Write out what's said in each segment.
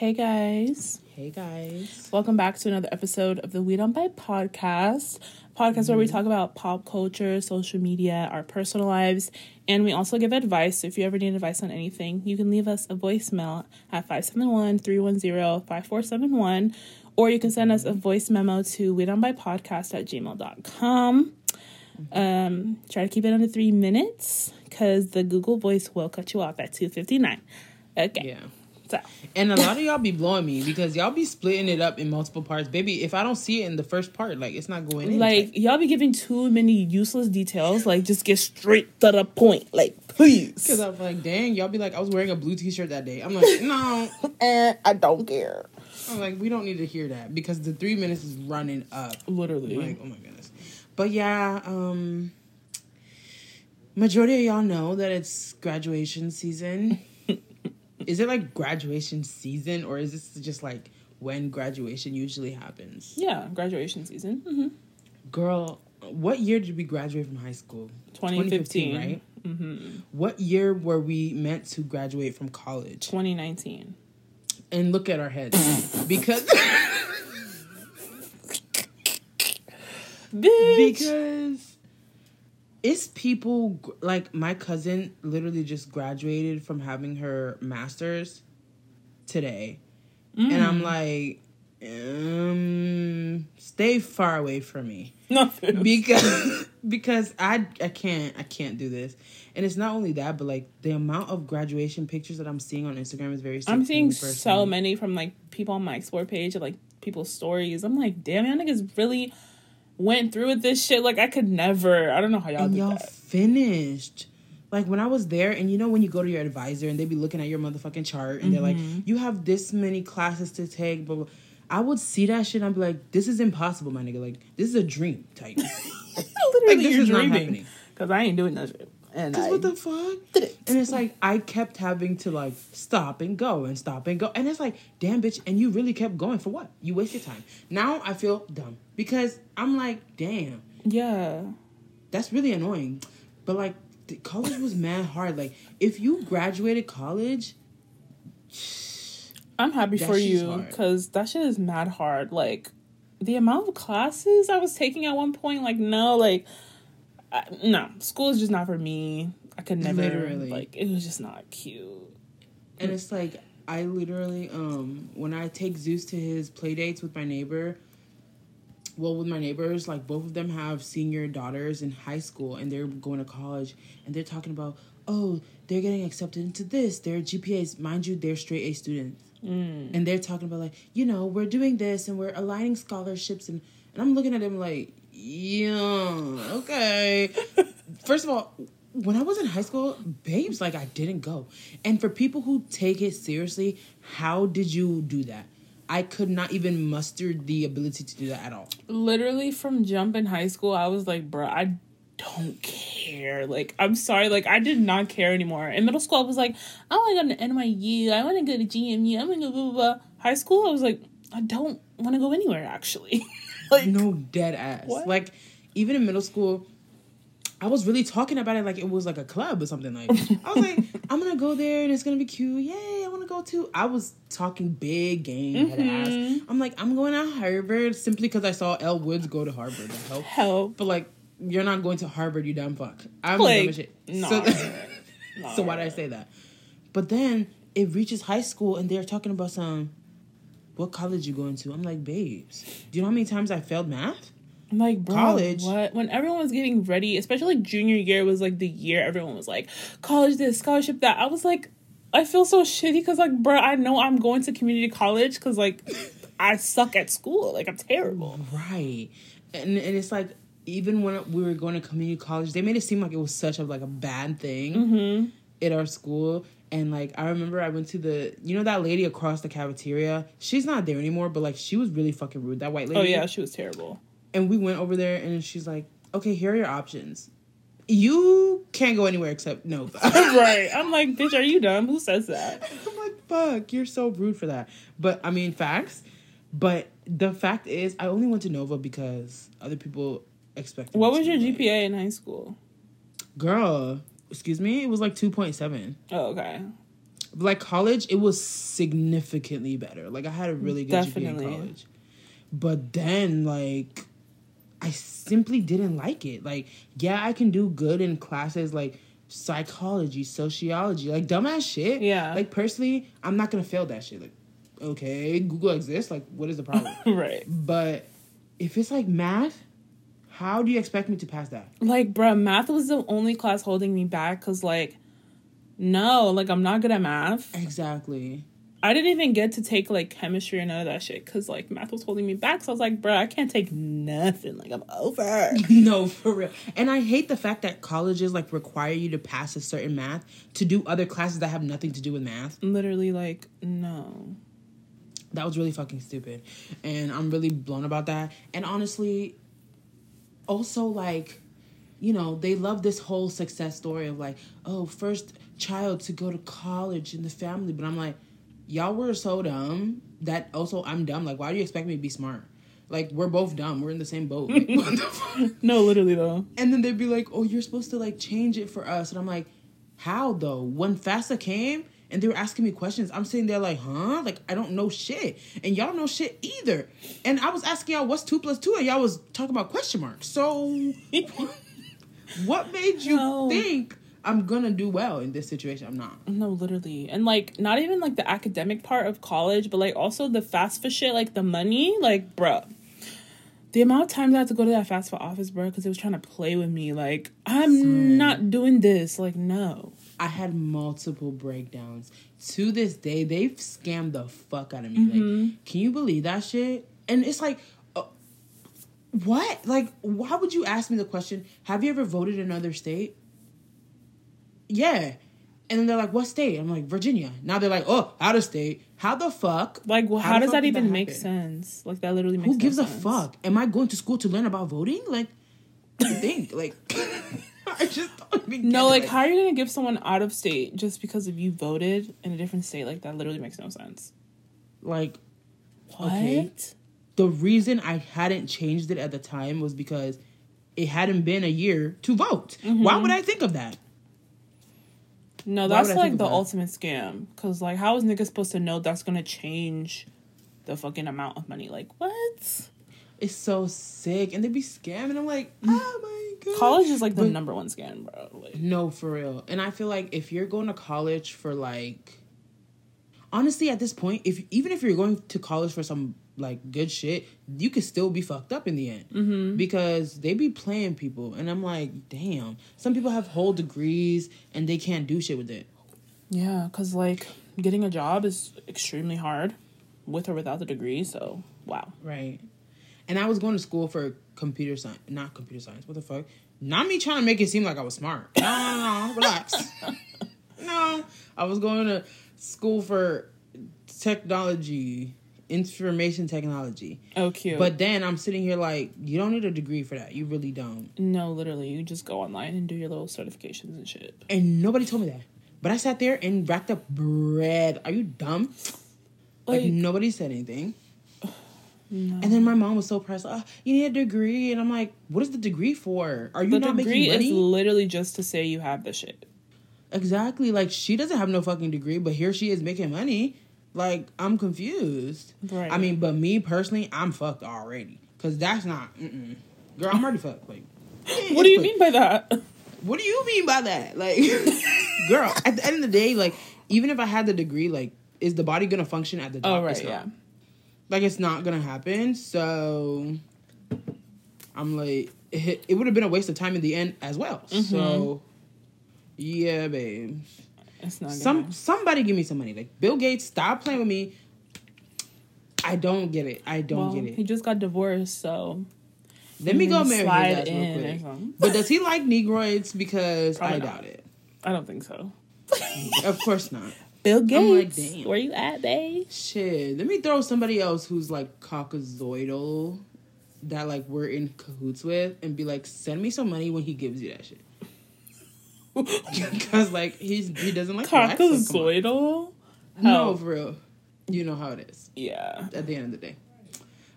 Hey guys. Hey guys. Welcome back to another episode of the We Don't Buy podcast. Podcast mm-hmm. where we talk about pop culture, social media, our personal lives, and we also give advice. So if you ever need advice on anything, you can leave us a voicemail at 571-310-5471 or you can send us a voice memo to we don't buy podcast at gmail.com. Um, try to keep it under three minutes because the Google voice will cut you off at 259. Okay. Yeah. So. And a lot of y'all be blowing me because y'all be splitting it up in multiple parts. Baby, if I don't see it in the first part, like it's not going in. Like y'all be giving too many useless details. Like just get straight to the point. Like please. Because I'm like, dang, y'all be like, I was wearing a blue t-shirt that day. I'm like, no, and I don't care. I'm like, we don't need to hear that because the three minutes is running up. Literally. Like, oh my goodness. But yeah, um, majority of y'all know that it's graduation season is it like graduation season or is this just like when graduation usually happens? Yeah, graduation season. Mm-hmm. Girl, what year did we graduate from high school? 2015, 2015 right? Mm-hmm. What year were we meant to graduate from college? 2019. And look at our heads. because. Because it's people like my cousin literally just graduated from having her master's today. Mm. And I'm mm. like, um, stay far away from me. Nothing. Because because I I can't I can't do this. And it's not only that, but like the amount of graduation pictures that I'm seeing on Instagram is very I'm seeing so many from like people on my explore page like people's stories. I'm like, damn, y'all niggas really went through with this shit. Like I could never. I don't know how y'all and did y'all that. finished. Like when I was there, and you know when you go to your advisor and they be looking at your motherfucking chart, and mm-hmm. they're like, mm-hmm. "You have this many classes to take," but I would see that shit. and I'd be like, "This is impossible, my nigga. Like this is a dream type." Literally, like, this you're is dreaming because I ain't doing that shit. And I what the fuck? It. And it's like I kept having to like stop and go and stop and go. And it's like, damn bitch, and you really kept going for what? You wasted time. Now I feel dumb. Because I'm like, damn. Yeah. That's really annoying. But like college was mad hard. Like if you graduated college I'm happy for you because that shit is mad hard. Like the amount of classes I was taking at one point, like no, like I, no, school is just not for me. I could never literally like it was just not cute. And it's like I literally um when I take Zeus to his play dates with my neighbor, well with my neighbors, like both of them have senior daughters in high school and they're going to college and they're talking about, "Oh, they're getting accepted into this. Their GPAs, mind you, they're straight A students." Mm. And they're talking about like, you know, we're doing this and we're aligning scholarships and and I'm looking at them like, yeah, okay. First of all, when I was in high school, babes, like I didn't go. And for people who take it seriously, how did you do that? I could not even muster the ability to do that at all. Literally from jump in high school, I was like, bro, I don't care. Like, I'm sorry, like I did not care anymore. In middle school, I was like, I want to go to NYU, I want to go to GMU, I'm gonna go blah, blah, blah. High school, I was like, I don't want to go anywhere actually. like no dead ass. What? Like even in middle school, I was really talking about it like it was like a club or something. Like I was like, I'm gonna go there and it's gonna be cute. Yay, I want to go too. I was talking big game mm-hmm. ass. I'm like, I'm going to Harvard simply because I saw Elle Woods go to Harvard. Help, help. But like, you're not going to Harvard, you dumb fuck. I'm like, dumb shit. No, so, so why did I say that? But then it reaches high school and they're talking about some what college you going to? I'm like, babes, do you know how many times I failed math? I'm like, bro, college. What? When everyone was getting ready, especially like junior year was like the year everyone was like, college this, scholarship that. I was like, I feel so shitty because like, bro, I know I'm going to community college because like, I suck at school. Like, I'm terrible. Right, and and it's like even when we were going to community college, they made it seem like it was such a like a bad thing mm-hmm. at our school. And like I remember I went to the you know that lady across the cafeteria. She's not there anymore, but like she was really fucking rude. That white oh, lady. Oh yeah, she was terrible. And we went over there and she's like, "Okay, here are your options. You can't go anywhere except Nova." right. I'm like, "Bitch, are you dumb? Who says that?" I'm like, "Fuck, you're so rude for that." But I mean, facts. But the fact is, I only went to Nova because other people expected. What was your GPA in high school? Girl, excuse me, it was like 2.7. Oh, okay. like college, it was significantly better. Like I had a really good GPA in college. But then like I simply didn't like it. Like, yeah, I can do good in classes like psychology, sociology, like dumbass shit. Yeah. Like personally, I'm not gonna fail that shit. Like, okay, Google exists. Like, what is the problem? right. but if it's like math, how do you expect me to pass that? Like, bruh, math was the only class holding me back because, like, no, like, I'm not good at math. Exactly. I didn't even get to take, like, chemistry or none of that shit because, like, math was holding me back. So I was like, bruh, I can't take nothing. Like, I'm over. no, for real. And I hate the fact that colleges like require you to pass a certain math to do other classes that have nothing to do with math. Literally, like, no. That was really fucking stupid. And I'm really blown about that. And honestly, also like, you know, they love this whole success story of like, oh, first child to go to college in the family. But I'm like, y'all were so dumb that also I'm dumb. Like, why do you expect me to be smart? Like, we're both dumb. We're in the same boat. Like, what the fuck? No, literally, though. And then they'd be like, "Oh, you're supposed to like change it for us." And I'm like, "How though?" When FAFSA came and they were asking me questions, I'm sitting there like, "Huh?" Like I don't know shit, and y'all don't know shit either. And I was asking y'all what's two plus two, and y'all was talking about question marks. So, what made you No. think I'm gonna do well in this situation? I'm not. No, literally. And like not even like the academic part of college, but like also the FAFSA shit, like the money, like bruh. The amount of times I had to go to that FAFSA office, bro, because it was trying to play with me. Like, I'm not doing this. Like, no. I had multiple breakdowns. To this day, they've scammed the fuck out of me. Like, can you believe that shit? And it's like, uh, what? Like, why would you ask me the question? Have you ever voted in another state? Yeah. And then they're like, what state? I'm like, Virginia. Now they're like, oh, out of state. How the fuck? Like, well, how, the does that even make sense? Like, that literally makes Who no gives a sense. fuck? Am I going to school to learn about voting? Like, what do you think? Like, I just don't even No, get it. like, how are you gonna give someone out of state just because if you voted in a different state? Like, that literally makes no sense. like, What? Okay. the reason I hadn't changed it at the time was because it hadn't been a year to vote. Why mm-hmm. would I think of that? No, that's like the ultimate scam. Cause like, how is niggas supposed to know that's gonna change the fucking amount of money? Like, what? It's so sick, and they be scamming. I'm like, mm. oh my god. College is like the But- number one scam, bro. Like, No, for real. And I feel like if you're going to college for like, honestly, at this point, if even if you're going to college for some like good shit, you could still be fucked up in the end mm-hmm. because they be playing people, and I'm like, damn. Some people have whole degrees and they can't do shit with it. yeah, cause like getting a job is extremely hard, with or without the degree. So wow. Right. And I was going to school for computer science, not computer science. What the fuck? Not me trying to make it seem like I was smart. No, no, no, relax. no, I was going to school for technology, information technology. Oh, cute. But then I'm sitting here like, you don't need a degree for that. You really don't. no, literally, you just go online and do your little certifications and shit. And nobody told me that. But I sat there and racked up bread. Are you dumb? Like, Like, nobody said anything. No. And then my mom was so pressed. Oh, you need a degree, and I'm like, "What is the degree for? Are you the not degree making money?" is literally just to say you have the shit. exactly. Like she doesn't have no fucking degree, but here she is making money. Like I'm confused. Right. I mean, but me personally, I'm fucked already. Cause that's not, mm-mm. girl. I'm already fucked. Like, What do you mean by that? What do you mean by that? Like, girl. At the end of the day, like, even if I had the degree, like, is the body gonna function at the job? Oh right, yeah. Like it's not gonna happen. So i'm like it, it would have been a waste of time in the end as well. Mm-hmm. So yeah babes It's not gonna some somebody give me some money. Like bill gates stop playing with me. I don't get it. I don't well, get it. He just got divorced, so let me go marry his ass real quick. but does he like negroids? Because Probably i not. doubt it. I don't think so. of course not Bill like, Gates, damn. where you at, babe? Shit, let me throw somebody else who's like caucasoidal that like we're in cahoots with and be like, send me some money when he gives you that shit. Because like he's he doesn't like blacks, so. Caucasoidal? No, for real. You know how it is Yeah. at the end of the day.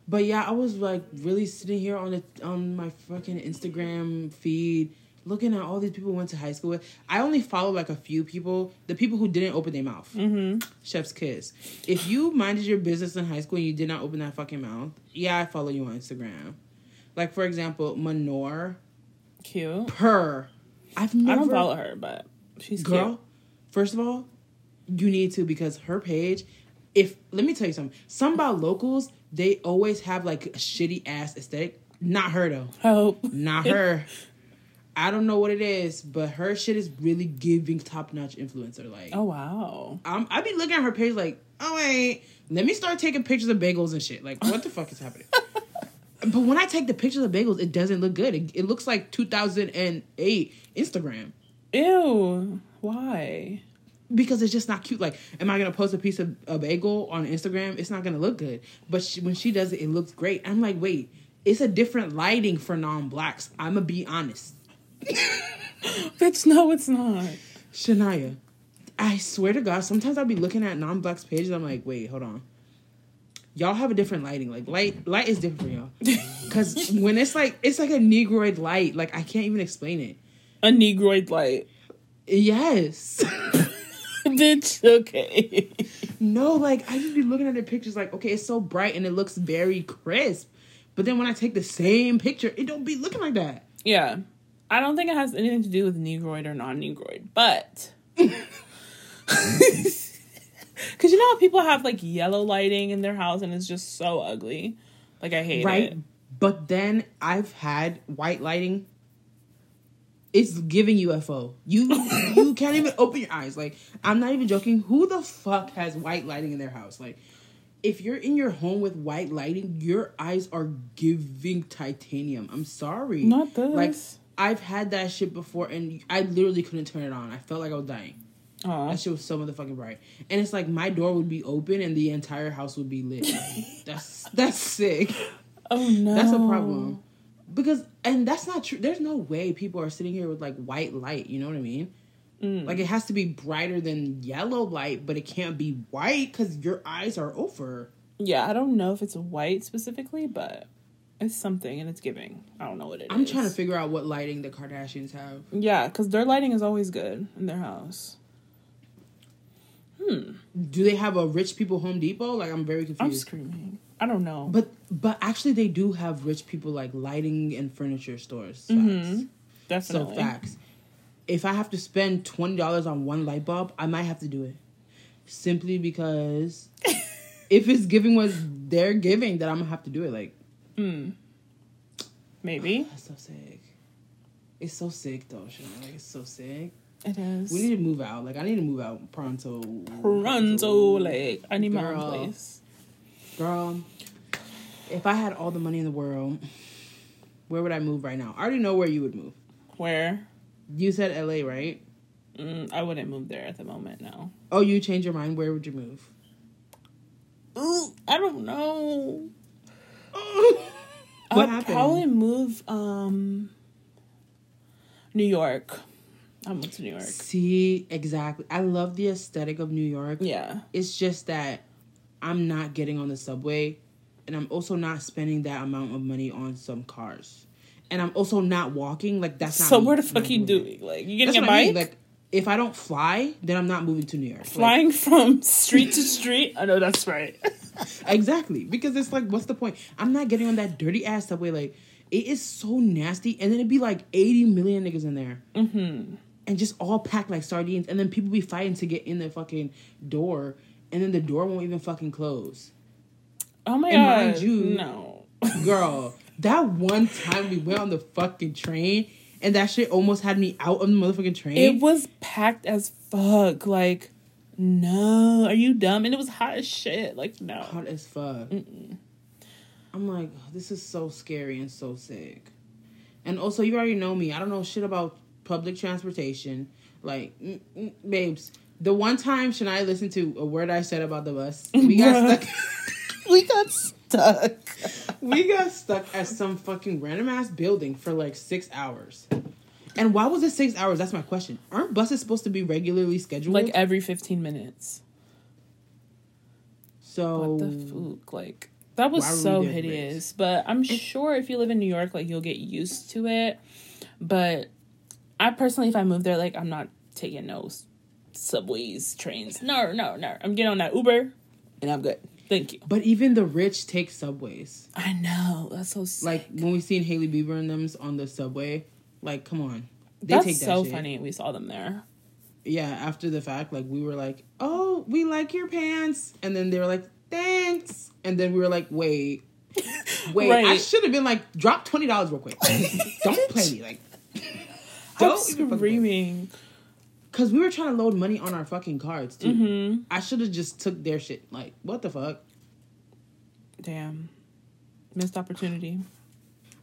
But yeah, I was like really sitting here on it on my fucking Instagram feed, looking at all these people went to high school with. I only follow like a few people, the people who didn't open their mouth. Mm-hmm. Chef's kiss. If you minded your business in high school and you did not open that fucking mouth, yeah, I follow you on Instagram. Like for example, Manor Cute. Per. I've never I don't follow her, but she's girl. cute. First of all, you need to because her page. If let me tell you something, some about locals they always have like a shitty ass aesthetic. Not her though. Hope. Not her. I don't know what it is, but her shit is really giving top notch influencer. Like, Oh wow. I'm, I be looking at her page like, oh wait, let me start taking pictures of bagels and shit. Like, what the fuck is happening? But when I take the pictures of bagels, it doesn't look good. It, it looks like 2008 Instagram Ew. Why? because it's just not cute. Like, am I gonna post a piece of a bagel on Instagram? It's not gonna look good. But she, when she does it, it looks great. I'm like, wait, it's a different lighting for non-blacks. I'm gonna be honest. Bitch, no, it's not. Shania, I swear to God, sometimes I'll be looking at non-blacks pages. I'm like, wait, hold on. Y'all have a different lighting. Like light, light is different for y'all. Because when it's like, it's like a negroid light. Like I can't even explain it. A negroid light. Yes. Bitch, okay. no, like I just be looking at the pictures. Like, okay, it's so bright and it looks very crisp. But then when I take the same picture, it don't be looking like that. Yeah. I don't think it has anything to do with negroid or non negroid, but. Because you know how people have like yellow lighting in their house and it's just so ugly? Like, I hate right? it. But then I've had white lighting. It's giving UFO. You you can't even open your eyes. Like I'm not even joking. Who the fuck has white lighting in their house? Like if you're in your home with white lighting, your eyes are giving titanium. I'm sorry. Not this. Like I've had that shit before and I literally couldn't turn it on. I felt like I was dying. Aw. That shit was so motherfucking bright. And it's like my door would be open and the entire house would be lit. that's that's sick. Oh no. That's a problem. Because and that's not true. There's no way people are sitting here with like white light, you know what I mean? Mm. Like it has to be brighter than yellow light, but it can't be white cuz your eyes are over. Yeah, I don't know if it's white specifically, but it's something and it's giving. I don't know what it I'm is. trying to figure out what lighting the Kardashians have. Yeah, because their lighting is always good in their house. Hmm. Do they have a rich people Home Depot? Like I'm very confused. I'm screaming. I don't know. But but actually they do have rich people like lighting and furniture stores. Facts. Mhm. So facts. If I have to spend twenty dollars on one light bulb, I might have to do it. Simply because if it's giving what they're giving, then I'm gonna have to do it. Like Hmm. Maybe. that's so sick. It's so sick though, Shana. Like it's so sick. It is. We need to move out. Like I need to move out pronto. Pronto, like I need my own place. Girl, if I had all the money in the world, where would I move right now? I already know where you would move. Where? You said LA, right? Mm, I wouldn't move there at the moment. No. Oh, you changed your mind. Where would you move? Ooh, I don't know. What I'd happened? probably move um New York. I moved to New York. See, exactly. I love the aesthetic of New York. Yeah. It's just that I'm not getting on the subway, and I'm also not spending that amount of money on some cars, and I'm also not walking. Like that's not. So me. what the fuck you doing it. Like you That's getting a what I mean. Like if I don't fly, then I'm not moving to New York. Like, Flying from street to street? I know that's right. Exactly. Because it's like, what's the point? I'm not getting on that dirty ass subway. Like, it is so nasty. And then it'd be like 80 million niggas in there. mm-hmm. And just all packed like sardines. And then people be fighting to get in the fucking door. And then the door won't even fucking close. Oh my And god. mind you- no. Girl, that one time we went on the fucking train and that shit almost had me out of the motherfucking train. It was packed as fuck. Like, no. Are you dumb? And it was hot as shit. Like, no. hot as fuck. I'm like, this is so scary and so sick. And also, you already know me. I don't know shit about public transportation. Like, mm, mm, babes, the one time Shania listened to a word I said about the bus, we got stuck. We got stuck. we got stuck at some fucking random ass building for like six hours. And why was it six hours? That's my question. Aren't buses supposed to be regularly scheduled? Like every 15 minutes. so What the fuck? Like, that was Why were we so hideous. But I'm sure if you live in New York, like, you'll get used to it. But I personally, if I move there, like I'm not taking no subways, trains. No, no, no. I'm getting on that Uber, and I'm good. Thank you. But even the rich take subways. I know that's so sick. Like when we seen Hailey Bieber and them on the subway, like come on, they that's take that so shit. funny. We saw them there. Yeah, after the fact, like we were like, "Oh, we like your pants," and then they were like, "Thanks," and then we were like, "Wait, wait, I should have been like, drop twenty dollars real quick. Don't play me, like." I'm Don't fucking- screaming. Cause we were trying to load money on our fucking cards too. Mm-hmm. I should have just took their shit. Like, what the fuck? Damn, missed opportunity.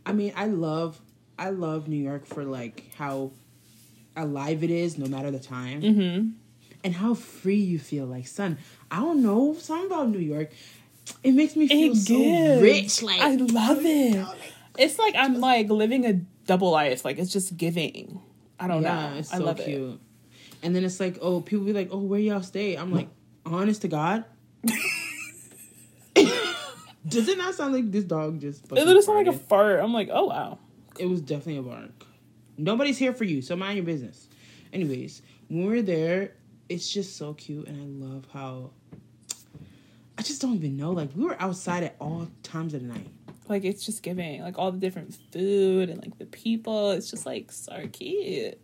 I mean, I love, I love New York for like how alive it is, no matter the time, Mm-hmm. and how free you feel. Like, son, I don't know something about New York. It makes me feel so rich. Like, I love it. It's like I'm like living a double life. Like it's just giving. I don't yeah, know. it's I so love cute. And then it's like, oh, people be like, oh, where y'all stay? I'm like, honest to God. Does it not sound like this dog just? it. It literally sounded like a fart. I'm like, oh wow. It was definitely a bark. Nobody's here for you, so mind your business. Anyways, when we're there, it's just so cute, and I love how. I just don't even know. Like we were outside at all times of the night. Like it's just giving. Like all the different food and like the people. It's just like so cute.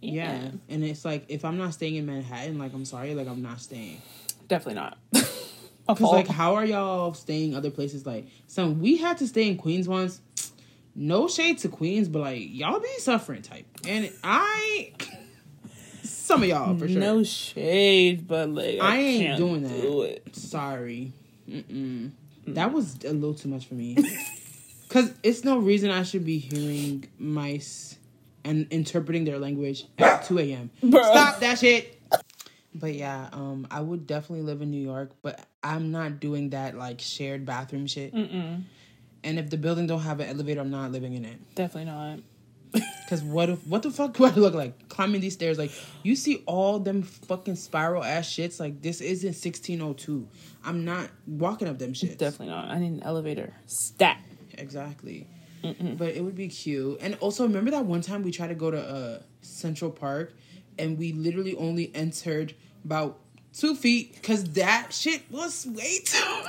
Yeah. and it's like if I'm not staying in Manhattan, like I'm sorry, like I'm not staying. Definitely not. Because like, how are y'all staying other places? Like, some we had to stay in Queens once. No shade to Queens, but like y'all be suffering type, and I, some of y'all for sure. No shade, but like I, I ain't doing that. Do it. Sorry. Mm-mm. That was a little too much for me. Because it's no reason I should be hearing mice and interpreting their language at 2 a.m. Stop that shit. But yeah, um, I would definitely live in New York, but I'm not doing that like shared bathroom shit. Mm-mm. And if the building don't have an elevator, I'm not living in it. Definitely not. Cause what if what the fuck do I look like climbing these stairs? Like you see all them fucking spiral ass shits. Like this isn't 1602. I'm not walking up them shits. Definitely not. I need an elevator. Stat. Exactly. But it would be cute. And also remember that one time we tried to go to uh Central Park and we literally only entered about two feet because that shit was way too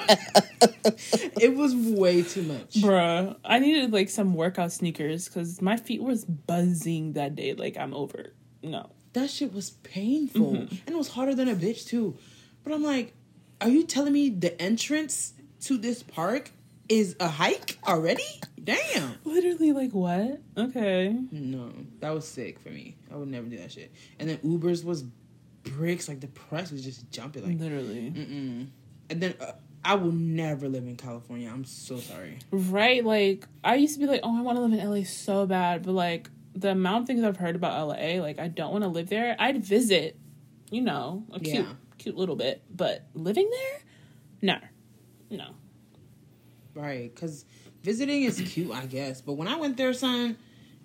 it was way too much. Bruh, I needed like some workout sneakers because my feet was buzzing that day. Like I'm over. No. That shit was painful. Mm-hmm. And it was harder than a bitch too. But I'm like, are you telling me the entrance to this park is a hike already? Damn. Literally, like what? Okay. No, that was sick for me. I would never do that shit. And then Ubers was bricks. Like the price was just jumping. Like, Literally. mm-mm. And then uh, I will never live in California. I'm so sorry. Right? Like I used to be like, oh, I want to live in LA so bad, but like the amount of things I've heard about LA, like I don't want to live there. I'd visit, you know, a cute, Yeah. cute little bit, but living there, no, no. Right, because visiting is cute, I guess. But when I went there, son,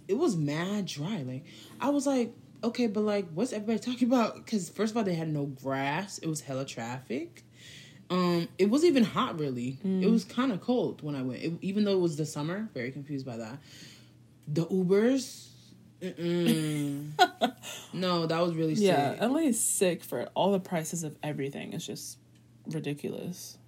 it was mad dry. Like, I was like, okay, but like, what's everybody talking about? Because first of all, they had no grass. It was hella traffic. Um, it wasn't even hot really. It was kind of cold when I went, it, even though it was the summer. Very confused by that. The Ubers, no, that was really Yeah, sick. LA is sick for all the prices of everything. It's just ridiculous.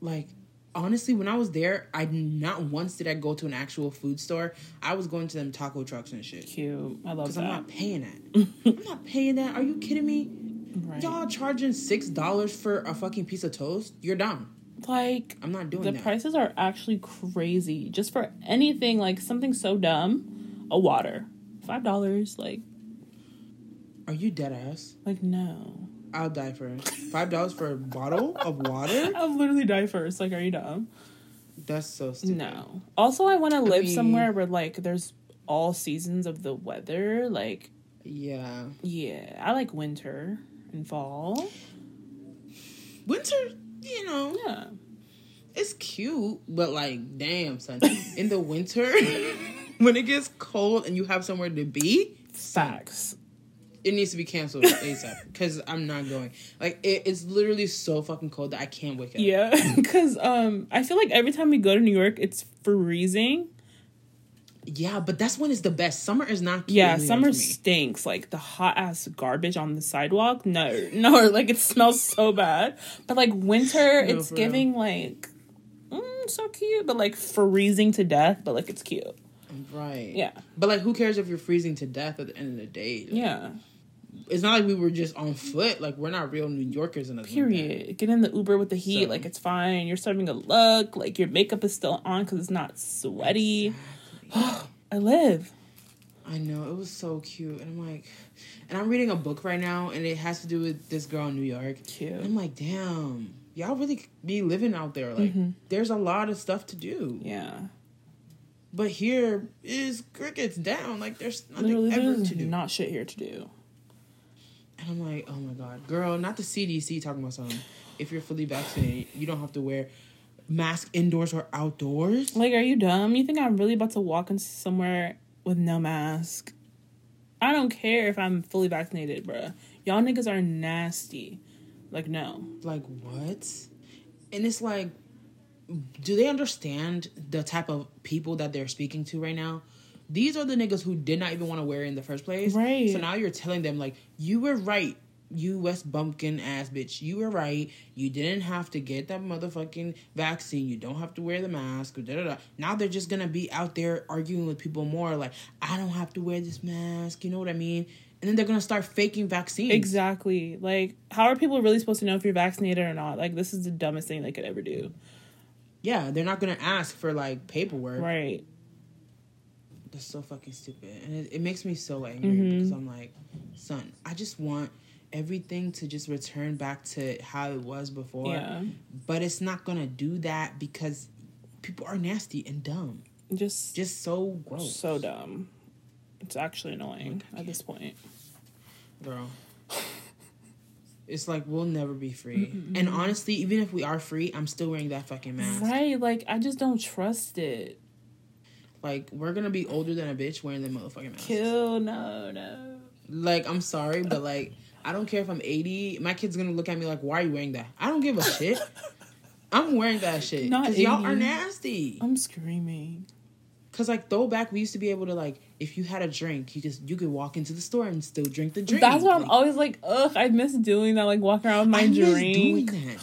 like honestly when i was there i not once did i go to an actual food store. I was going to them taco trucks and shit. Cute. I love that. because i'm not paying that. I'm not paying that. Are you kidding me? Right. y'all charging six dollars for a fucking piece of toast? You're dumb. Like i'm not doing that. the that. prices are actually crazy. Just for anything like something so dumb a water. Five dollars like. Are you dead ass? Like no i'll die first five dollars for a bottle of water? I'll literally die first like are you dumb? That's so stupid. No. Also i want to live mean- somewhere where like there's all seasons of the weather like yeah. Yeah i like winter and fall. Winter you know. Yeah. It's cute, but like, damn, son. In the winter, when it gets cold and you have somewhere to be, facts it needs to be canceled ASAP. Because I'm not going. Like, it, it's literally so fucking cold that I can't wake up. yeah because um i feel like every time we go to new york it's freezing Yeah, but that's when it's the best. Summer is not. Yeah, in New York summer stinks. Like the hot ass garbage on the sidewalk. No, no, like it smells so bad. But like winter, No, it's for real. giving like mm, so cute, but like freezing to death. But like it's cute. Right. Yeah, But like, who cares if you're freezing to death at the end of the day? Like, yeah. It's not like we were just on foot. Like we're not real New Yorkers and Period. Get in the Uber with the heat. So- Like it's fine. You're starting to look like your makeup is still on because it's not sweaty. I live. I know it was so cute, and I'm like, and I'm reading a book right now, and it has to do with this girl in New York. And Cute. I'm like, damn, y'all really be living out there. Like, Mhm. there's a lot of stuff to do. Yeah. But here is crickets down. Like, there's nothing Literally, ever there's to do. not shit here to do. And I'm like, oh my god, girl, not the CDC talking about something. If you're fully vaccinated, you don't have to wear mask indoors or outdoors. Like, are you dumb? You think I'm really about to walk into somewhere with no mask? I don't care if I'm fully vaccinated, bruh. Y'all niggas are nasty. Like, no. Like what? And it's like, do they understand the type of people that they're speaking to right now? These are the niggas who did not even want to wear it in the first place. Right. So now you're telling them like, you were right, you West Bumpkin ass bitch. You were right. You didn't have to get that motherfucking vaccine. You don't have to wear the mask. Da, da, da. Now they're just gonna be out there arguing with people more. Like, I don't have to wear this mask. You know what I mean? And then they're gonna start faking vaccines. Exactly. Like, how are people really supposed to know if you're vaccinated or not? Like, this is the dumbest thing they could ever do. Yeah, they're not gonna ask for like paperwork. Right. That's so fucking stupid, and it, it makes me so angry Mhm. because I'm like, son, I just want everything to just return back to how it was before. Yeah. But it's not gonna do that because people are nasty and dumb, Just, just so gross. so dumb. It's actually annoying at this point. girl. It's like we'll never be free. And honestly, even if we are free, I'm still wearing that fucking mask. Right. Like, I just don't trust it. Like we're gonna be older than a bitch wearing the motherfucking mask. Kill. No, no. Like, I'm sorry, but like, I don't care if I'm 80. My kid's gonna look at me like, why are you wearing that? I don't give a shit. I'm wearing that shit. Not y'all are nasty. I'm screaming. Cause like throwback, we used to be able to like, if you had a drink, you just you could walk into the store and still drink the drink. That's why I'm always like, ugh, I miss doing that, like walking around with my I miss doing drink.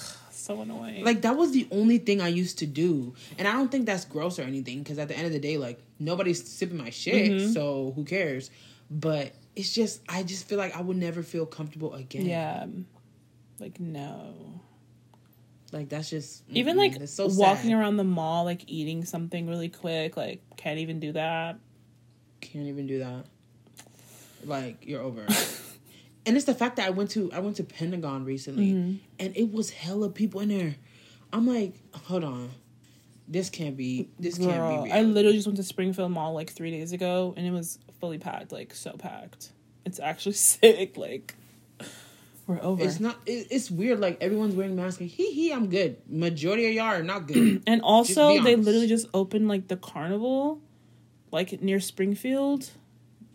So annoying. Like that was the only thing I used to do, and I don't think that's gross or anything. Because at the end of the day, like nobody's sipping my shit, Mhm. so who cares? But it's just, I just feel like I would never feel comfortable again. yeah. Like no. like that's just Even like so walking sad. around the mall, like eating something really quick, like can't even do that. can't even do that. Like you're over. and it's the fact that I went to I went to Pentagon recently, Mm-hmm. and it was hella people in there. I'm like, hold on, this can't be. This can't Girl, be. I literally just went to Springfield Mall like three days ago, and it was fully packed, like so packed. It's actually sick. Like we're over. It's not. It, it's weird. Like everyone's wearing masks. Like, hee hee, I'm good. Majority of y'all are not good. And also, they literally just opened like the carnival, like near Springfield.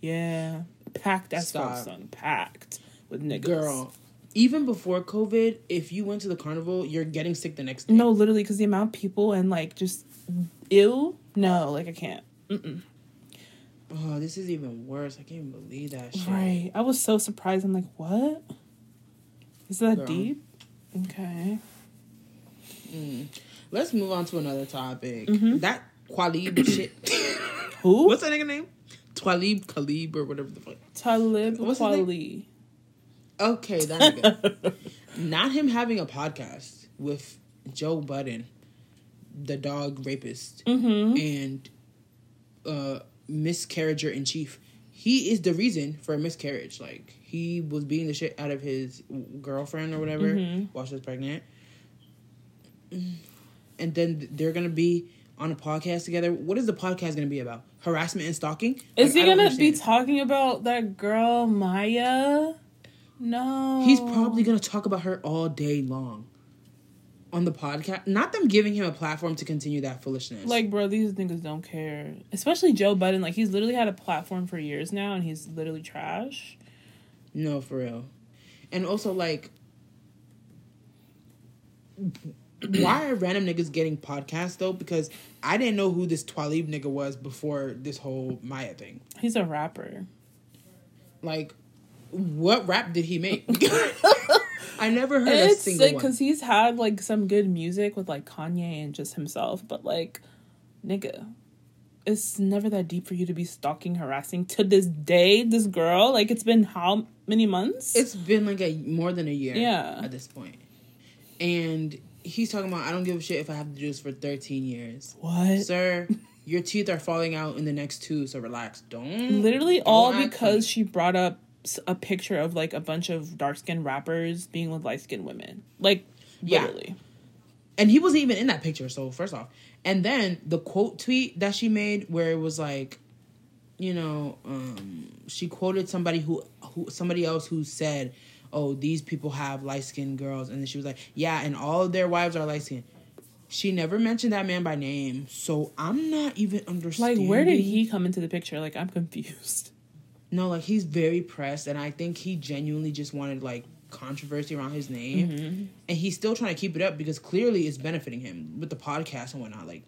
Yeah, packed as fuck, son. Packed with niggas. Girl, even before COVID, if you went to the carnival, you're getting sick the next day. No, literally, because the amount of people and like just ill. No, like I can't. Mm-mm. Oh, this is even worse. I can't even believe that shit. Right. I was so surprised. I'm like, what? Is that Girl. deep? Okay. Mm. Let's move on to another topic. Mhm. That Qualib shit. Who? What's that nigga name? Twalib Khalib or whatever the fuck. Talib What's his name? Kweli. Okay, that. Not him having a podcast with Joe Budden, the dog rapist, mm-hmm. and uh miscarriager in chief. He is the reason for a miscarriage. Like he was beating the shit out of his girlfriend or whatever Mhm. while she was pregnant. And then they're gonna be on a podcast together. What is the podcast gonna be about? Harassment and stalking? Is Like, he gonna be understand. talking about that girl Maya? No. He's probably gonna talk about her all day long on the podcast. Not them giving him a platform to continue that foolishness. like, bro. These niggas don't care. Especially Joe Budden. Like, he's literally had a platform for years now, and he's literally trash. no, for real. And also, like, why are random niggas getting podcasts though? Because I didn't know who this Twalib nigga was before this whole Maya thing. He's a rapper. Like, what rap did he make? I never heard a it's single like one. because he's had like some good music with like Kanye and just himself, but like, nigga, it's never that deep for you to be stalking, harassing to this day. This girl, like, it's been how many months? It's been like a more than a year. Yeah. At this point, and he's talking about I don't give a shit if I have to do this for thirteen years, what? sir. Your teeth are falling out in the next two, so relax. Don't Literally don't all because she brought up a picture of like a bunch of dark skinned rappers being with light skinned women. Like, Yeah. literally. and he wasn't even in that picture. So first off, and then the quote tweet that she made where it was like, you know, um, she quoted somebody who who somebody else who said, "Oh, these people have light skinned girls," and then she was like, "Yeah, and all of their wives are light skinned." She never mentioned that man by name, so I'm not even understanding. Like, where did he come into the picture? Like, I'm confused. No, like he's very pressed, and I think he genuinely just wanted like controversy around his name, Mm-hmm. and he's still trying to keep it up because clearly it's benefiting him with the podcast and whatnot. Like,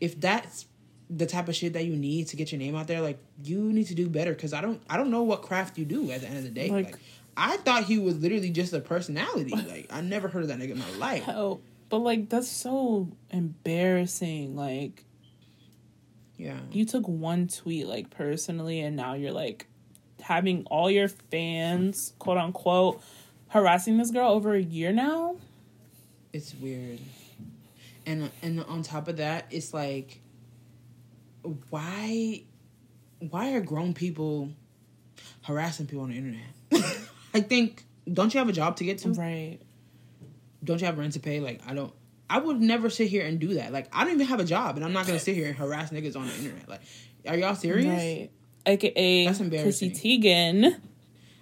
if that's the type of shit that you need to get your name out there, like you need to do better. Because I don't, I don't know what craft you do at the end of the day. Like- Like, I thought he was literally just a personality. Like, I never heard of that nigga in my life. Oh, but like, that's so embarrassing. Like, Yeah, you took one tweet like personally and now you're like having all your fans quote unquote harassing this girl over a year now it's weird. And and on top of that, it's like, why, why are grown people harassing people on the internet? I think don't you have a job to get to? right Don't you have rent to pay? Like I don't. I would never sit here and do that. Like I don't even have a job, and I'm not gonna sit here and harass niggas on the internet. Like, are y'all serious? right aka That's Chrissy. Teigen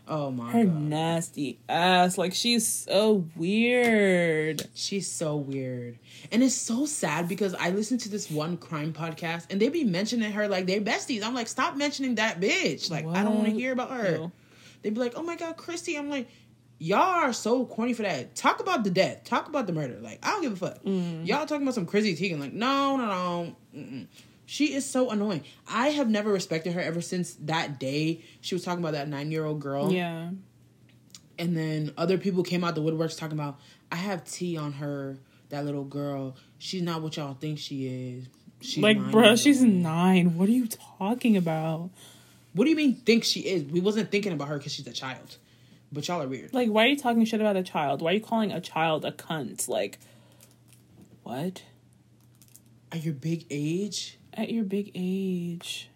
Oh my her god, nasty ass like she's so weird she's so weird, and it's so sad because I listen to this one crime podcast, and they be mentioning her like they're besties. I'm like, stop mentioning that bitch. Like I don't want to hear about her. Ew. They be like, oh my god, Christy. I'm like. Y'all are so corny for that. Talk about the death. Talk about the murder. Like I don't give a fuck. Mm. Y'all talking about some Chrissy Teigen. Like no, no, no. Mm-mm. She is so annoying. I have never respected her ever since that day she was talking about that nine year old girl. yeah And then other people came out the woodworks talking about I have tea on her, that little girl. She's not what y'all think she is. She's like bruh she's nine what are you talking about What do you mean think she is? We wasn't thinking about her because she's a child. But y'all are weird. like why are you talking shit about a child why are you calling a child a cunt like what At your big age, at your big age.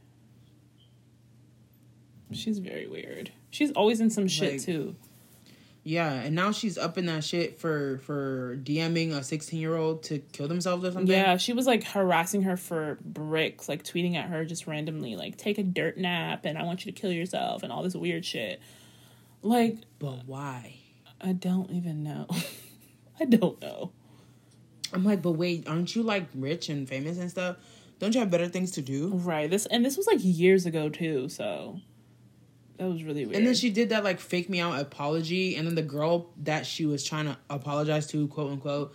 She's very weird. She's always in some shit Like, too. Yeah, and now she's up in that shit for for DMing a 16 year old to kill themselves or something. Yeah, she was like harassing her for bricks, like tweeting at her just randomly, like take a dirt nap and I want you to kill yourself and all this weird shit. Like But why? I don't even know. I don't know. I'm like, but wait, aren't you like rich and famous and stuff? Don't you have better things to do? Right. This and this was like years ago too, so that was really weird. And then she did that like fake me out apology, and then the girl that she was trying to apologize to, quote unquote,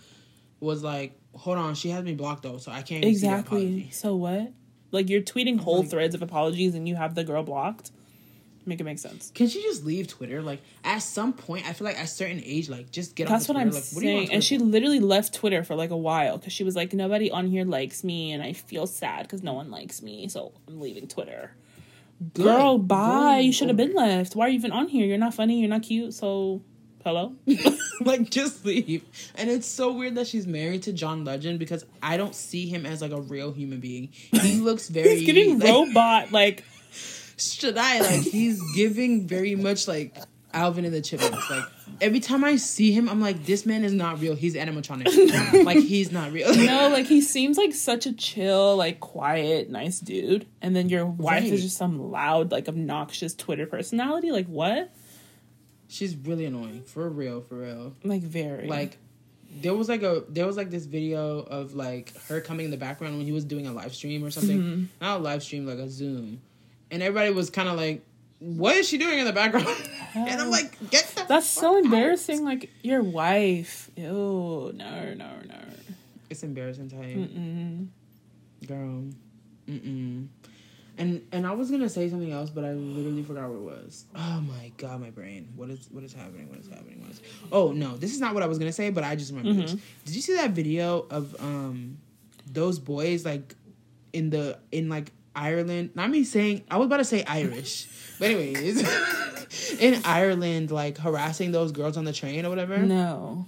was like, "Hold on, she has me blocked though, so I can't even see exactly. apology." So what? Like you're tweeting whole like- threads of apologies and you have the girl blocked. Make it make sense. Can she just leave Twitter? Like at some point, I feel like at a certain age, like just get That's off what of I'm Twitter. like, what do you want saying. And she literally left Twitter for like a while because she was like, nobody on here likes me, and I feel sad because no one likes me, so I'm leaving Twitter. For? Girl, Good. bye. Go- You should have been left. Why are you even on here? You're not funny. You're not cute. So, hello. like just leave. And it's so weird that she's married to John Legend because I don't see him as like a real human being. He looks very He's giving like, robot like. should I like he's giving very much like Alvin and the Chipmunks. Like every time I see him, I'm like, this man is not real. He's animatronic. like he's not real. No, like he seems like such a chill, like quiet, nice dude, and then your wife Right. is just some loud, like obnoxious Twitter personality. Like what? She's really annoying. For real, for real. Like very Like there was like a there was like this video of like her coming in the background when he was doing a live stream or something. Mm-hmm. Not a live stream, like a Zoom. And everybody was kind of like what is she doing in the background? and I'm like, get the That's so out. embarrassing. Like your wife. Ew. No, no, no. It's embarrassing, type. Mm-mm. Girl. Mm-mm. And and I was gonna say something else, but I literally forgot what it was. Oh my god, my brain. What is what is happening? What is happening? What is Oh no, this is not what I was gonna say, but I just remember this. Did you see that video of um those boys like in the in like Ireland? Not me saying I was about to say Irish. but anyways in Ireland, like harassing those girls on the train or whatever. No.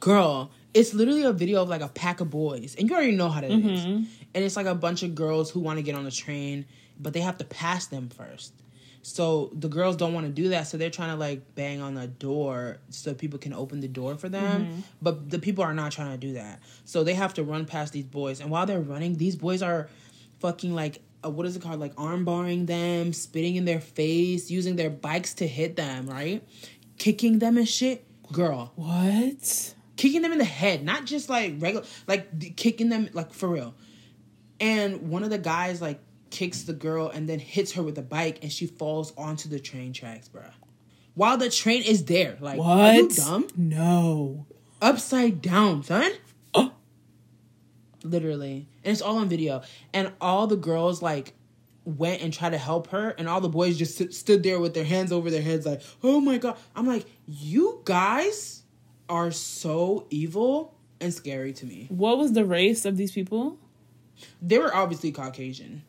Girl, it's literally a video of like a pack of boys, and you already know how that is. Mm-hmm. And it's like a bunch of girls who want to get on the train, but they have to pass them first. So the girls don't want to do that, so they're trying to like bang on the door so people can open the door for them. Mm-hmm. But the people are not trying to do that, so they have to run past these boys. And while they're running, these boys are fucking like uh, what is it called? Like arm barring them, spitting in their face, using their bikes to hit them, right? Kicking them and shit. Girl, What? kicking them in the head, not just like regular, like d- kicking them like for real. And one of the guys like kicks the girl and then hits her with a bike, and she falls onto the train tracks, bruh. While the train is there, like, What? are you dumb? No. Upside down, son. Oh. Literally, and it's all on video. And all the girls like went and tried to help her, and all the boys just sit, stood there with their hands over their heads, like, "Oh my god!" I'm like, you guys are so evil and scary to me. What was the race of these people? They were obviously Caucasian.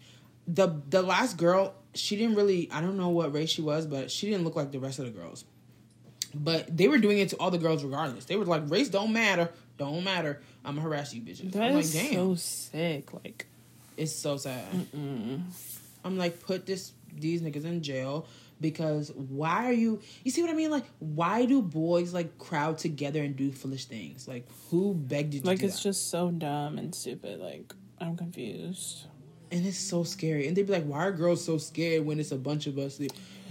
The the last girl, she didn't really I don't know what race she was, but she didn't look like the rest of the girls. But they were doing it to all the girls regardless. They were like, race don't matter. Don't matter. I'm gonna harass you bitches. That I'm like, damn. so sick. Like, It's so sad. I'm like, put this these niggas in jail because why are you? You see what I mean? Like, why do boys like crowd together and do foolish things? Like, who begged you to like it's that? just so dumb and stupid. Like, I'm confused. and it's so scary. And they'd be like, why are girls so scared when it's a bunch of us?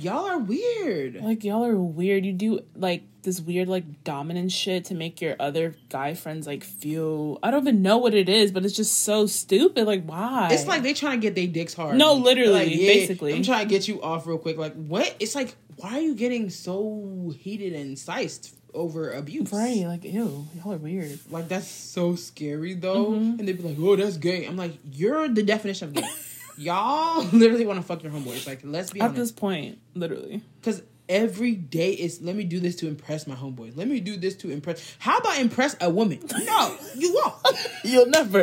Y'all are weird. Like, y'all are weird. You do like this weird, like, dominant shit to make your other guy friends like feel. I don't even know what it is, but it's just so stupid. Like, why? It's like they trying to get their dicks hard. No, Like, literally, like, basically. I'm trying to get you off real quick. Like, what? It's like, why are you getting so heated and sized over abuse? right. Like, ew, y'all are weird. Like that's so scary though. Mm-hmm. And they'd be like, "Oh, that's gay." I'm like, "You're the definition of gay." Y'all literally want to fuck your homeboys. Like, let's be At this point, literally. Because every day is let me do this to impress my homeboys. Let me do this to impress. How about impress a woman? No, you won't. You'll never.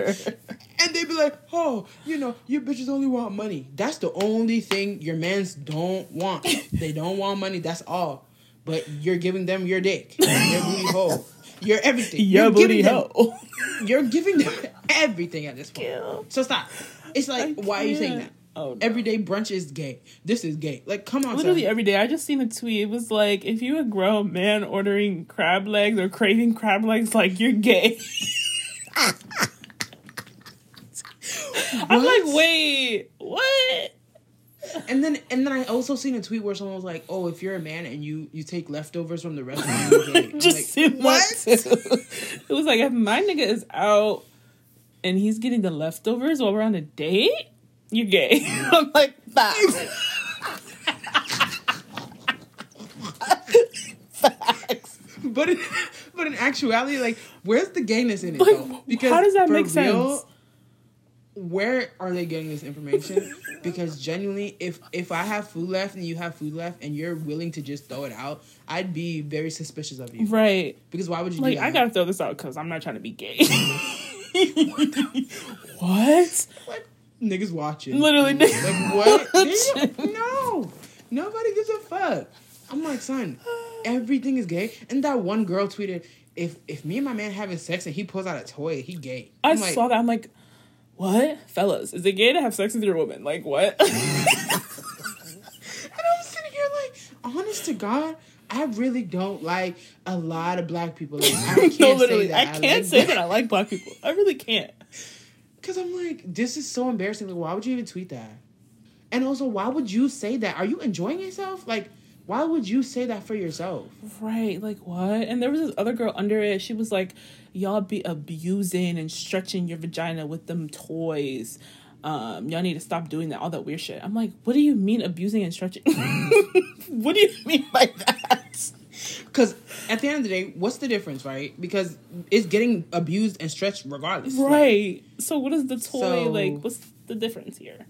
And they'd be like, "Oh, you know, you bitches only want money. That's the only thing your mans don't want. They don't want money. That's all. But you're giving them your dick, your booty hole, your everything. Your You're booty giving them- hole. You're giving them everything at this point. So stop. It's like, why are you saying that? Oh, no. Everyday brunch is gay. This is gay. Like, come on, Literally son. every day. I just seen a tweet. It was like, if you a grown man ordering crab legs or craving crab legs, like you're gay. I'm like, wait, what? And then, and then I also seen a tweet where someone was like, "Oh, if you're a man and you you take leftovers from the restaurant, Just like, too. it was like, if my nigga is out and he's getting the leftovers while we're on a date, you're gay. I'm like, facts. facts. But in, but in actuality, like, where's the gayness in it? Like, though? how does that for make sense? Where are they getting this information? because genuinely, if if I have food left and you have food left and you're willing to just throw it out, I'd be very suspicious of you. Right. Because why would you? Like, do that? I gotta throw this out because I'm not trying to be gay. what? What? Niggas watching. Literally, Like niggas what? watching. No, nobody gives a fuck. I'm like, son, everything is gay. And that one girl tweeted, if if me and my man having sex and he pulls out a toy, he gay. I like, saw that. I'm like, what? Fellas, is it gay to have sex with your woman? Like, what? And I'm sitting here like, honest to God, I really don't like a lot of black people. Like, I can't no, say literally, that. I can't like say that I like black people. I really can't. Because I'm like, this is so embarrassing. Like, why would you even tweet that? And also, why would you say that? Are you enjoying yourself? Like, why would you say that for yourself? Right, like what? And there was this other girl under it. She was like, "Y'all be abusing and stretching your vagina with them toys." Um, y'all need to stop doing that, all that weird shit. I'm like, what do you mean abusing and stretching? what do you mean by that? Because at the end of the day, what's the difference, right? Because it's getting abused and stretched regardless. Right. So what is the toy So- like? What's the difference here?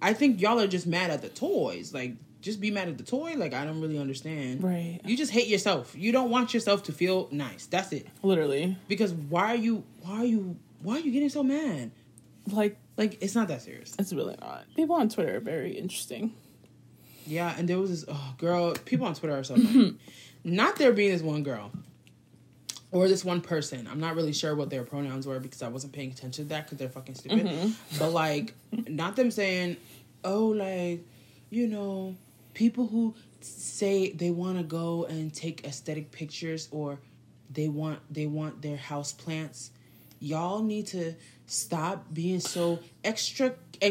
I think y'all are just mad at the toys. Like, just be mad at the toy. Like, I don't really understand. Right. You just hate yourself. You don't want yourself to feel nice. That's it. Literally, Because why are you? Why are you? Why are you getting so mad? like Like, it's not that serious. it's really not. People on Twitter are very interesting. Yeah, and there was this oh, girl. People on Twitter are so funny. not there being this one girl or this one person. I'm not really sure what their pronouns were because I wasn't paying attention to that because they're fucking stupid. Mm-hmm. But like, not them saying, "Oh, like, you know, people who say they want to go and take aesthetic pictures or they want they want their house plants." Y'all need to stop being so extra. I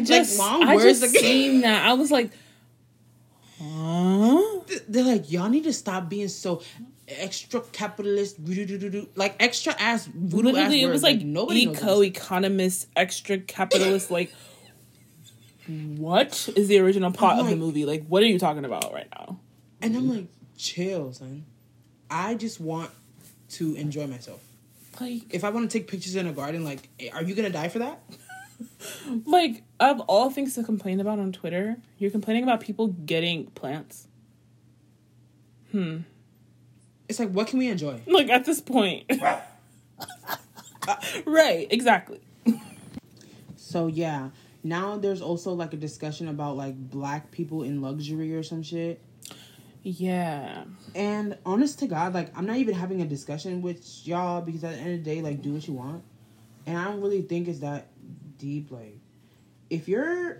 just, I just seen that. I was like, huh? they're like, y'all need to stop being so extra capitalist, like extra ass voodoo ass Literally, it words. was like, nobody eco economist, extra capitalist. like, what is the original plot of the movie? Like, what are you talking about right now? and I'm like, chill, son. I just want to enjoy myself. Like, If I want to take pictures in a garden, like, eh, are you gonna die for that? like of all things to complain about on Twitter, you're complaining about people getting plants. Hmm. It's like, what can we enjoy? Like at this point. right, exactly. So yeah, now there's also like a discussion about like black people in luxury or some shit. Yeah. And honest to God, like I'm not even having a discussion with y'all because at the end of the day, like do what you want. And I don't really think it's that deep. Like, if you're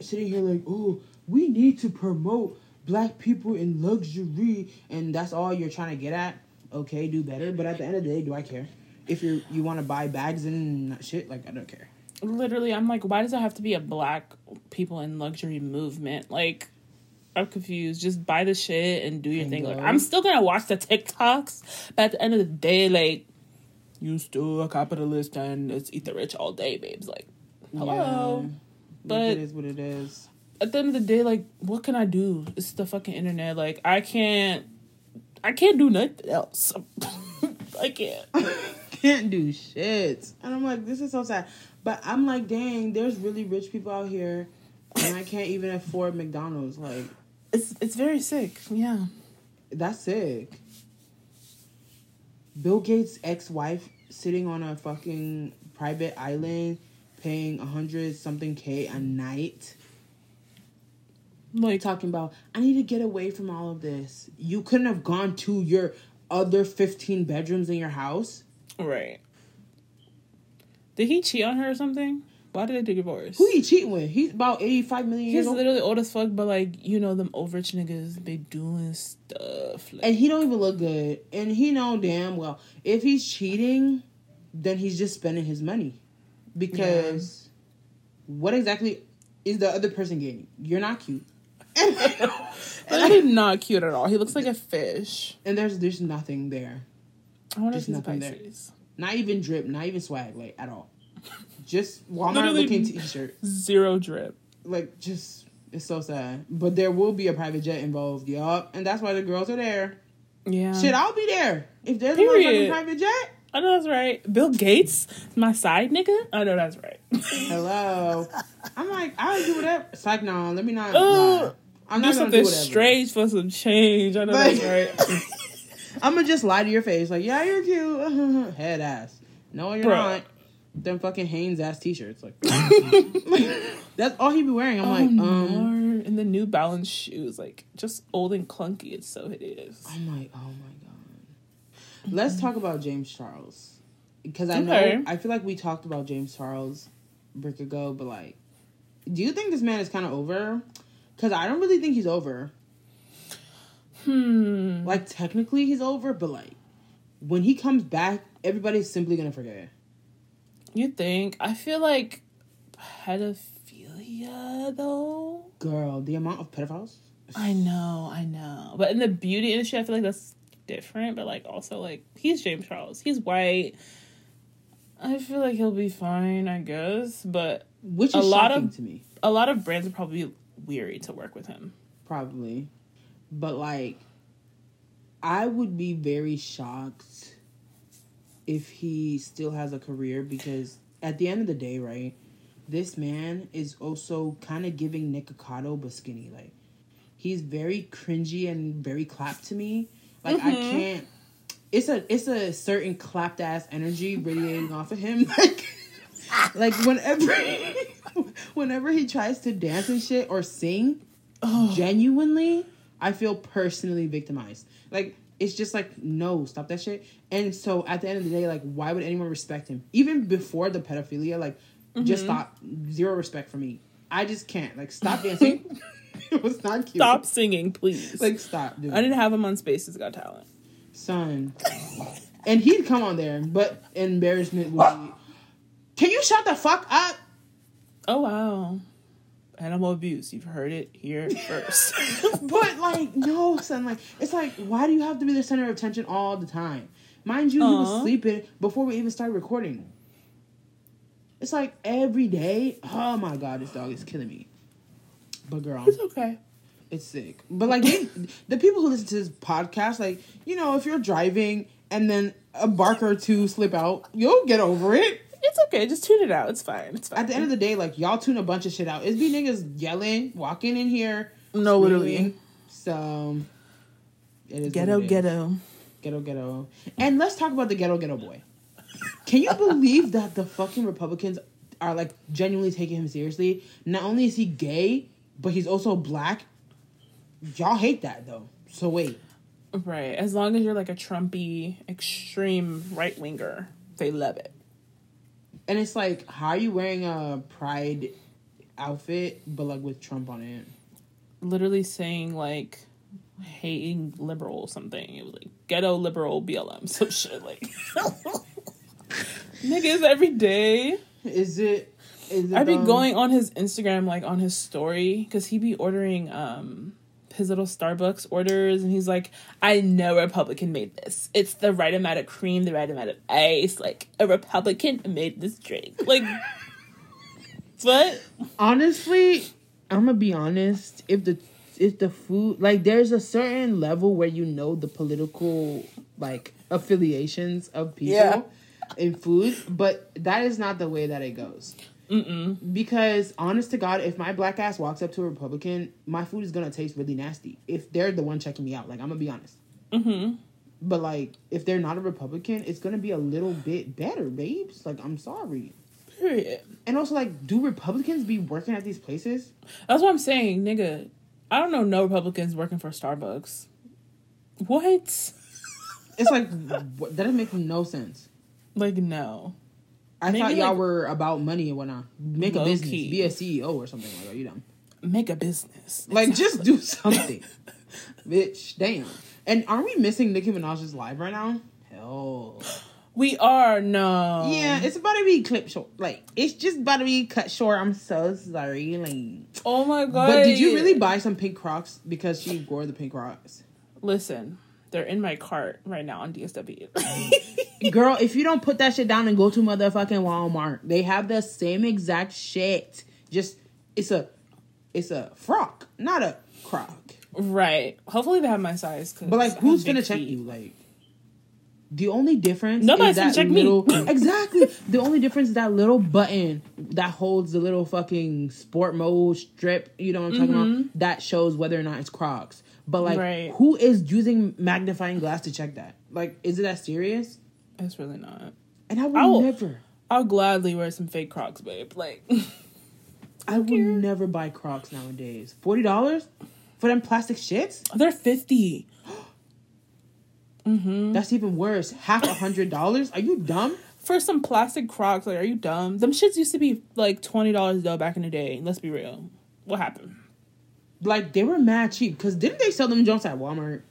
sitting here like, oh, we need to promote black people in luxury, and that's all you're trying to get at, okay, do better. But at the end of the day, do I care? If you you want to buy bags and shit, like I don't care. Literally, I'm like, why does it have to be a black people in luxury movement? Like, I'm confused. Just buy the shit and do your I thing. Like. I'm still gonna watch the TikToks, but at the end of the day, like, you still a capitalist and it's eat the rich all day, babes. Like, hello. Yeah. But- it is what it is. At the end of the day, like, what can I do? It's the fucking internet. Like, I can't, I can't do nothing else. I can't. can't do shit. And I'm like, this is so sad. But I'm like, dang, there's really rich people out here, and I can't even afford McDonald's. Like, It's it's very sick. Yeah. that's sick. Bill Gates' ex-wife sitting on a fucking private island, paying a hundred something k a night, Like, talking about, I need to get away from all of this. You couldn't have gone to your other fifteen bedrooms in your house. right. Did he cheat on her or something? Why did they divorce? Who he cheating with? He's about eighty-five million years He's literally old as fuck, but like you know them old rich niggas, they doing stuff. Like, and he don't even look good and he know damn well if he's cheating then he's just spending his money because what exactly is the other person getting you're not cute literally not cute at all. He looks like a fish. and there's there's nothing there I wonder he's nothing there. Not even drip not even swag like at all just walmart Literally- looking t-shirt Zero drip. like just it's so sad but there will be a private jet involved yup and that's why the girls are there Yeah. shit i'll be there if there's a Period. motherfucking private jet I know that's right. Bill Gates, my side nigga. I know that's right. Hello. I'm like, I'll do whatever. It's like, no, let me not. Uh. I'm do not something do strange for some change. I know that's right. I'm gonna just lie to your face, like, yeah, you're cute, head ass. No, you're Bruh. not. Them fucking Hanes ass t-shirts, like, that's all he be wearing. I'm oh, like, no. um, and the New Balance shoes, like just old and clunky. It's so hideous. I'm like, oh my god. Let's talk about James Charles because I Okay. know I feel like we talked about James Charles a brick ago, but like, do you think this man is kind of over? Because I don't really think he's over. Hmm. Like technically he's over, but like when he comes back, everybody's simply gonna forget. You think? I feel like pedophilia, though. Girl, the amount of pedophiles. I know, I know. But in the beauty industry, I feel like that's different. But like, also, like, he's James Charles. He's white. I feel like he'll be fine, I guess, but Which A is lot shocking of- to me. a lot of brands are probably weary to work with him. Probably. But like I would be very shocked if he still has a career because at the end of the day, right? This man is also kind of giving Nikocado but skinny. Like he's very cringy and very clapped to me. Like I Mhm. can't it's a it's a certain clapped ass energy radiating off of him. Like like whenever whenever he tries to dance and shit or sing, Oh, genuinely, I feel personally victimized. Like it's just like no, stop that shit. And so at the end of the day, like why would anyone respect him? Even before the pedophilia, like just Mm-hmm. stop. Zero respect for me. I just can't. Like stop dancing. it was not cute. stop singing, please. Like stop, dude. I didn't have him on Spaces Got Talent. Son. And he'd come on there, but embarrassment would be. Can you shut the fuck up? Oh wow, animal abuse. You've heard it here first. But like, no, son. Like, it's like, why do you have to be the center of attention all the time? Mind you, he was sleeping before we even started recording. It's like every day. Oh my god, this dog is killing me. But girl, it's okay. it's sick. But like, they, the people who listen to this podcast, like, you know, if you're driving and then a bark or two slip out, you'll get over it. It's okay. Just tune it out. It's fine. It's fine. At the end of the day, like, y'all tune a bunch of shit out. It's be niggas yelling, walking in here. no, literally. screaming. So, it is Ghetto, what it is. ghetto. Ghetto, ghetto. And let's talk about the ghetto, ghetto boy. Can you believe that the fucking Republicans are like genuinely taking him seriously? Not only is he gay, but he's also black. Y'all hate that though. So wait. Right. As long as you're like a Trumpy, extreme right winger, they love it. And it's like, how are you wearing a pride outfit, but like with Trump on it? Literally saying like hating liberal or something. It was like ghetto liberal BLM, some shit like niggas every day. Is it? Is it? I'd be um, going on his Instagram, like on his story, because he be ordering um his little Starbucks orders, and he's like, "I know a Republican made this. It's the right amount of cream, the right amount of ice. Like a Republican made this drink. Like, what? honestly, I'm gonna be honest. If the if the food like there's a certain level where you know the political like affiliations of people Yeah. in food, but that is not the way that it goes. Mm-mm. Because honest to God, if my black ass walks up to a Republican, my food is gonna taste really nasty. If they're the one checking me out, like I'm gonna be honest. Mm-hmm. But like, if they're not a Republican, it's gonna be a little bit better, babes. Like, I'm sorry. Period. And also, like, do Republicans be working at these places? That's what I'm saying, nigga. I don't know no Republicans working for Starbucks. What? It's like that doesn't make no sense. Like no. I Maybe, thought y'all like- were about money and whatnot. Make a business, key. be a CEO or something like that. You know, Make a business. like just do something, bitch. Damn. And aren't we missing Nicki Minaj's live right now? Hell. We are no. Yeah, it's about to be clip short. Like it's just about to be cut short. I'm so sorry. Like, Oh my god. but did you really buy some pink Crocs because she wore the pink Crocs? Listen, they're in my cart right now on DSW. Girl, if you don't put that shit down and go to motherfucking Walmart, they have the same exact shit. Just it's a it's a frock, not a croc. right. Hopefully they have my size. But like, who's gonna check feet. you? Like, the only difference Nobody's is gonna that check me. exactly. The only difference is that little button that holds the little fucking sport mode strip. You know what I'm talking about? Mm-hmm. That shows whether or not it's Crocs. But like. Right. who is using magnifying glass to check that? Like, is it that serious? It's really not. And I would I will- never. I'll gladly wear some fake Crocs, babe. Like, I would care. never buy Crocs nowadays. Forty dollars for them plastic shits? they're fifty. Mm-hmm. That's even worse. Half a hundred dollars? Are you dumb? For some plastic Crocs, like, are you dumb? Them shits used to be like twenty dollars though back in the day. Let's be real. What happened? Like they were mad cheap because didn't they sell them Jones at Walmart?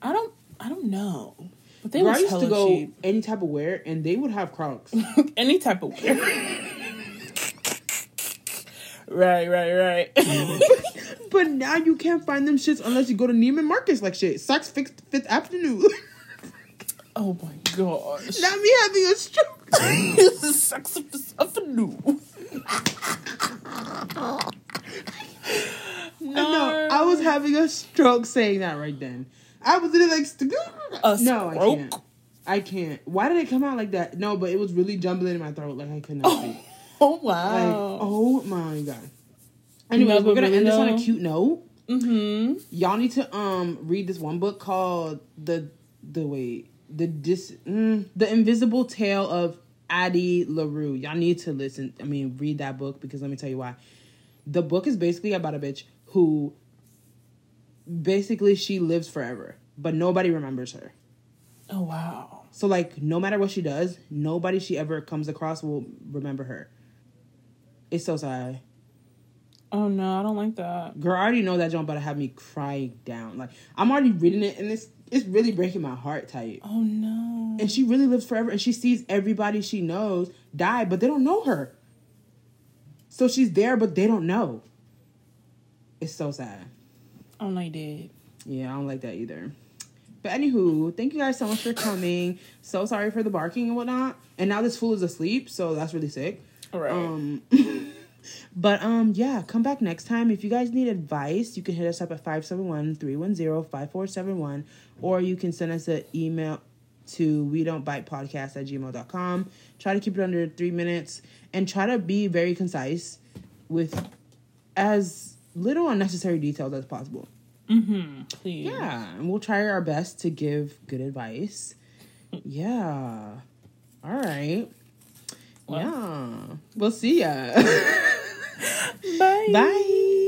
I don't. I don't know. But they Bro, were I used to go cheap. any type of wear and they would have Crocs. Any type of wear. right, right, right. but now you can't find them shits unless you go to Neiman Marcus like shit. Saks Fifth, Fifth Avenue. oh my gosh. not me having a stroke. Sex of the Avenue. No, I was having a stroke saying that right then. I was literally like, A no, I can't. I can't. Why did it come out like that? No, but it was really jumbling in my throat, like I could not speak. Oh Like, wow. oh my god. Anyways, No, we're gonna end this on a cute note. mm-hmm. Y'all need to um read this one book called the the wait the dis mm, the Invisible Tale of Addie LaRue. Y'all need to listen. I mean, read that book because let me tell you why. The book is basically about a bitch who basically she lives forever, but nobody remembers her. Oh wow. So like no matter what she does, nobody she ever comes across will remember her. It's so sad. Oh no, I don't like that. Girl, I already know that jump about to have me crying down. Like I'm already reading it and it's it's really breaking my heart type. Oh no. And she really lives forever and she sees everybody she knows die, but they don't know her. So she's there, but they don't know. It's so sad. I don't like that. Yeah, I don't like that either. But anywho, thank you guys so much for coming. So sorry for the barking and whatnot. And now this fool is asleep, so that's really sick. All right. Um, but um, yeah, come back next time. If you guys need advice, you can hit us up at 571-310-5471 or you can send us an email to we don't bite podcast at gmail.com. Try to keep it under three minutes and try to be very concise with as little unnecessary details as possible. mm-hmm. Please. Yeah, and we'll try our best to give good advice. Yeah. All right. Well. yeah. We'll see ya. Bye. Bye.